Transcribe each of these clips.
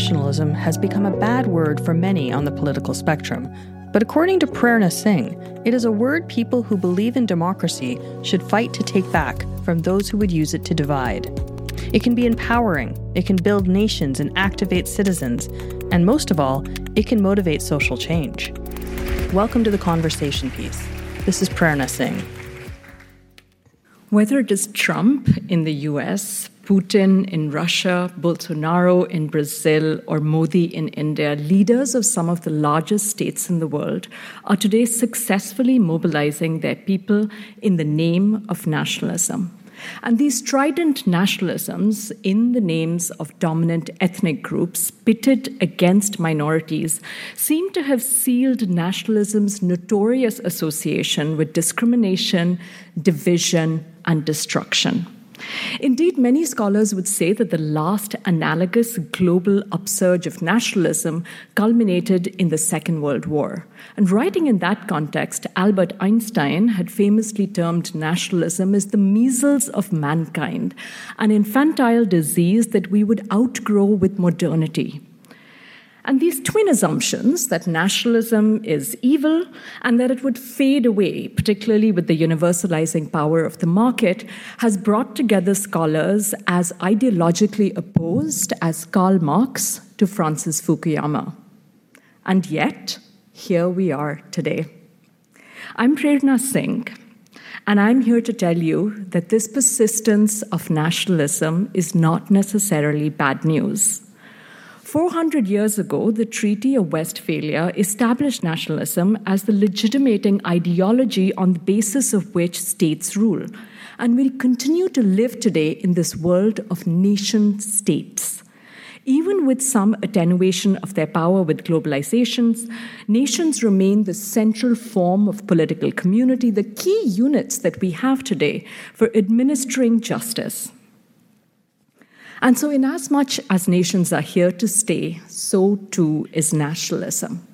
Nationalism has become a bad word for many on the political spectrum, but according to Prerna Singh, it is a word people who believe in democracy should fight to take back from those who would use it to divide. It can be empowering, it can build nations and activate citizens, and most of all, it can motivate social change. Welcome to the conversation piece. This is Prerna Singh. Whether it is Trump in the US, Putin in Russia, Bolsonaro in Brazil, or Modi in India, leaders of some of the largest states in the world are today successfully mobilizing their people in the name of nationalism. And these strident nationalisms, in the names of dominant ethnic groups pitted against minorities, seem to have sealed nationalism's notorious association with discrimination, division, and destruction. Indeed, many scholars would say that the last analogous global upsurge of nationalism culminated in the Second World War. And writing in that context, Albert Einstein had famously termed nationalism as the measles of mankind, an infantile disease that we would outgrow with modernity. And these twin assumptions that nationalism is evil and that it would fade away, particularly with the universalizing power of the market, has brought together scholars as ideologically opposed as Karl Marx to Francis Fukuyama. And yet, here we are today. I'm Prerna Singh, and I'm here to tell you that this persistence of nationalism is not necessarily bad news. 400 years ago, the Treaty of Westphalia established nationalism as the legitimating ideology on the basis of which states rule. And we continue to live today in this world of nation states. Even with some attenuation of their power with globalizations, nations remain the central form of political community, the key units that we have today for administering justice. And so, inasmuch as much as nations are here to stay, so too is nationalism.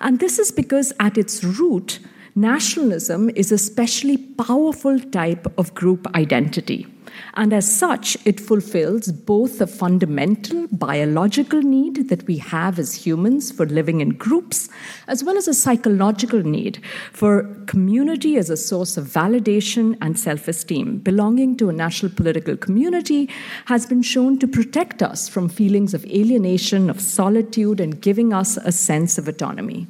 And this is because at its root, nationalism is a especially powerful type of group identity. And as such, it fulfills both the fundamental biological need that we have as humans for living in groups, as well as a psychological need for community as a source of validation and self esteem. Belonging to a national political community has been shown to protect us from feelings of alienation, of solitude, and giving us a sense of autonomy.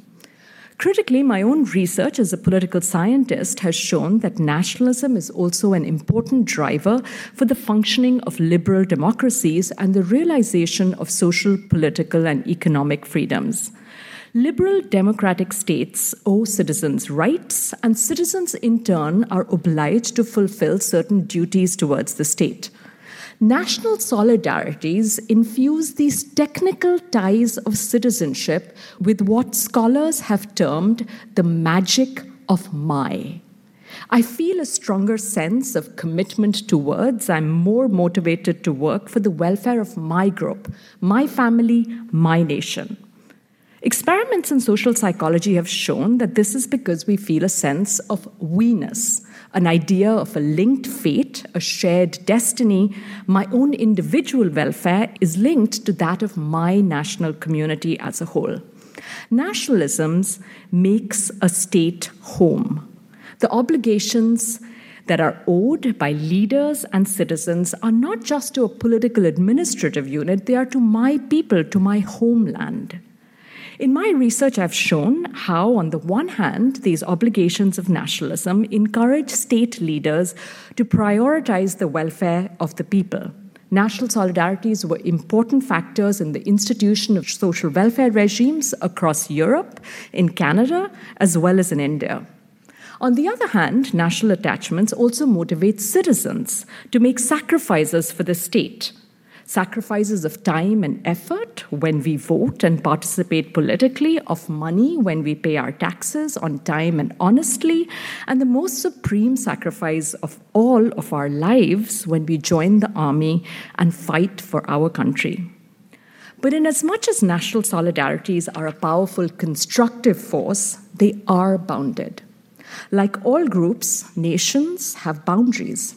Critically, my own research as a political scientist has shown that nationalism is also an important driver for the functioning of liberal democracies and the realization of social, political, and economic freedoms. Liberal democratic states owe citizens rights, and citizens in turn are obliged to fulfill certain duties towards the state. National solidarities infuse these technical ties of citizenship with what scholars have termed the magic of my. I feel a stronger sense of commitment towards, I'm more motivated to work for the welfare of my group, my family, my nation. Experiments in social psychology have shown that this is because we feel a sense of we-ness, an idea of a linked fate, a shared destiny. My own individual welfare is linked to that of my national community as a whole. Nationalisms makes a state home. The obligations that are owed by leaders and citizens are not just to a political administrative unit, they are to my people, to my homeland. In my research, I've shown how, on the one hand, these obligations of nationalism encourage state leaders to prioritize the welfare of the people. National solidarities were important factors in the institution of social welfare regimes across Europe, in Canada, as well as in India. On the other hand, national attachments also motivate citizens to make sacrifices for the state sacrifices of time and effort when we vote and participate politically, of money when we pay our taxes on time and honestly, and the most supreme sacrifice of all of our lives when we join the army and fight for our country. But in as much as national solidarities are a powerful constructive force, they are bounded. Like all groups, nations have boundaries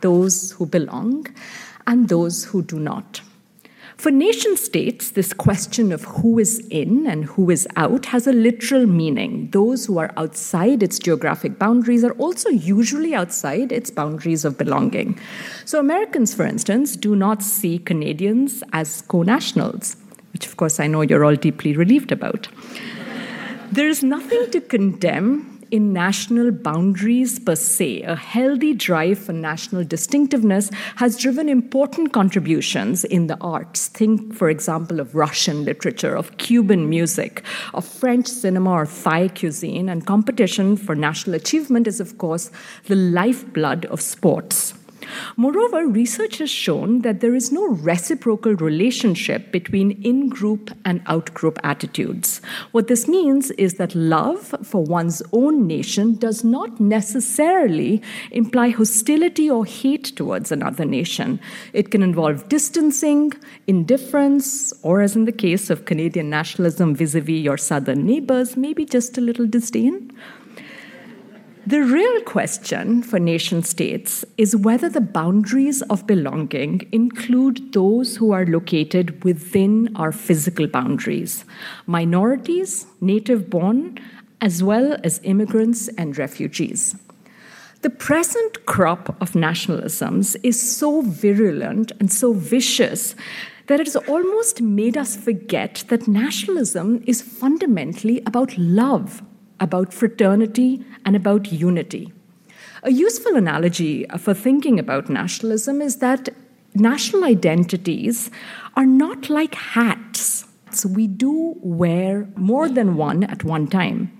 those who belong and those who do not. For nation states, this question of who is in and who is out has a literal meaning. Those who are outside its geographic boundaries are also usually outside its boundaries of belonging. So, Americans, for instance, do not see Canadians as co nationals, which, of course, I know you're all deeply relieved about. there is nothing to condemn in national boundaries per se. A healthy drive for national distinctiveness has driven important contributions in the arts. Think, for example, of Russian literature, of Cuban music, of French cinema or Thai cuisine, and competition for national achievement is, of course, the lifeblood of sports. Moreover, research has shown that there is no reciprocal relationship between in group and out group attitudes. What this means is that love for one's own nation does not necessarily imply hostility or hate towards another nation. It can involve distancing, indifference, or, as in the case of Canadian nationalism vis a vis your southern neighbors, maybe just a little disdain. The real question for nation states is whether the boundaries of belonging include those who are located within our physical boundaries minorities, native born, as well as immigrants and refugees. The present crop of nationalisms is so virulent and so vicious that it has almost made us forget that nationalism is fundamentally about love about fraternity, and about unity. A useful analogy for thinking about nationalism is that national identities are not like hats. So we do wear more than one at one time.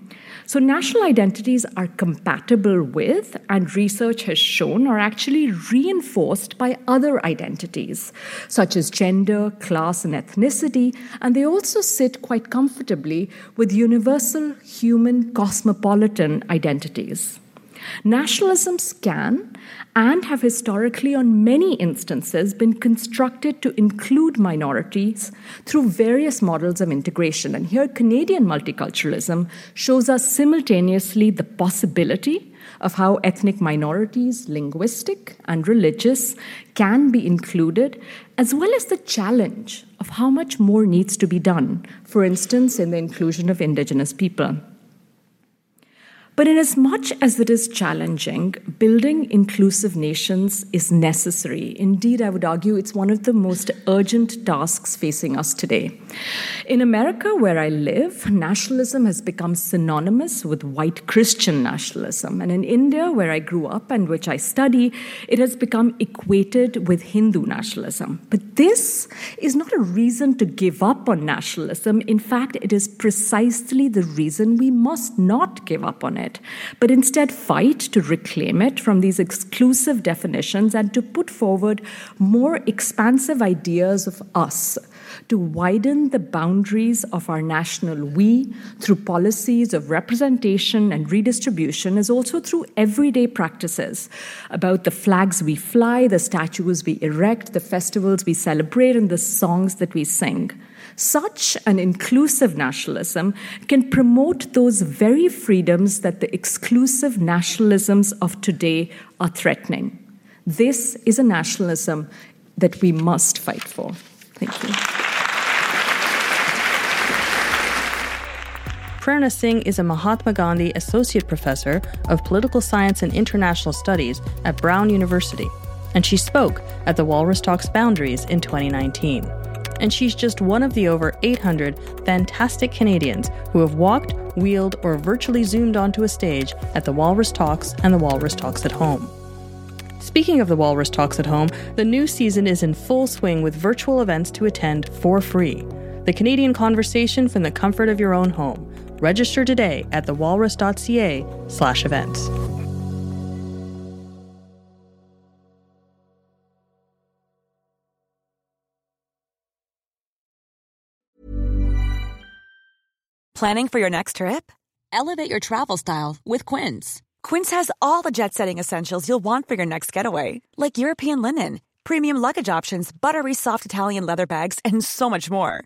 So, national identities are compatible with, and research has shown, are actually reinforced by other identities, such as gender, class, and ethnicity, and they also sit quite comfortably with universal human cosmopolitan identities. Nationalisms can and have historically, on many instances, been constructed to include minorities through various models of integration. And here, Canadian multiculturalism shows us simultaneously the possibility of how ethnic minorities, linguistic and religious, can be included, as well as the challenge of how much more needs to be done, for instance, in the inclusion of Indigenous people. But in as much as it is challenging, building inclusive nations is necessary. Indeed, I would argue it's one of the most urgent tasks facing us today. In America, where I live, nationalism has become synonymous with white Christian nationalism. And in India, where I grew up and which I study, it has become equated with Hindu nationalism. But this is not a reason to give up on nationalism. In fact, it is precisely the reason we must not give up on it it, but instead fight to reclaim it from these exclusive definitions and to put forward more expansive ideas of us to widen the boundaries of our national we through policies of representation and redistribution, as also through everyday practices about the flags we fly, the statues we erect, the festivals we celebrate, and the songs that we sing. Such an inclusive nationalism can promote those very freedoms that the exclusive nationalisms of today are threatening. This is a nationalism that we must fight for. Thank you. Prerna Singh is a Mahatma Gandhi Associate Professor of Political Science and International Studies at Brown University, and she spoke at the Walrus Talks Boundaries in 2019 and she's just one of the over 800 fantastic Canadians who have walked, wheeled, or virtually zoomed onto a stage at the Walrus Talks and the Walrus Talks at Home. Speaking of the Walrus Talks at Home, the new season is in full swing with virtual events to attend for free. The Canadian Conversation from the comfort of your own home, Register today at thewalrus.ca slash events. Planning for your next trip? Elevate your travel style with Quince. Quince has all the jet setting essentials you'll want for your next getaway, like European linen, premium luggage options, buttery soft Italian leather bags, and so much more.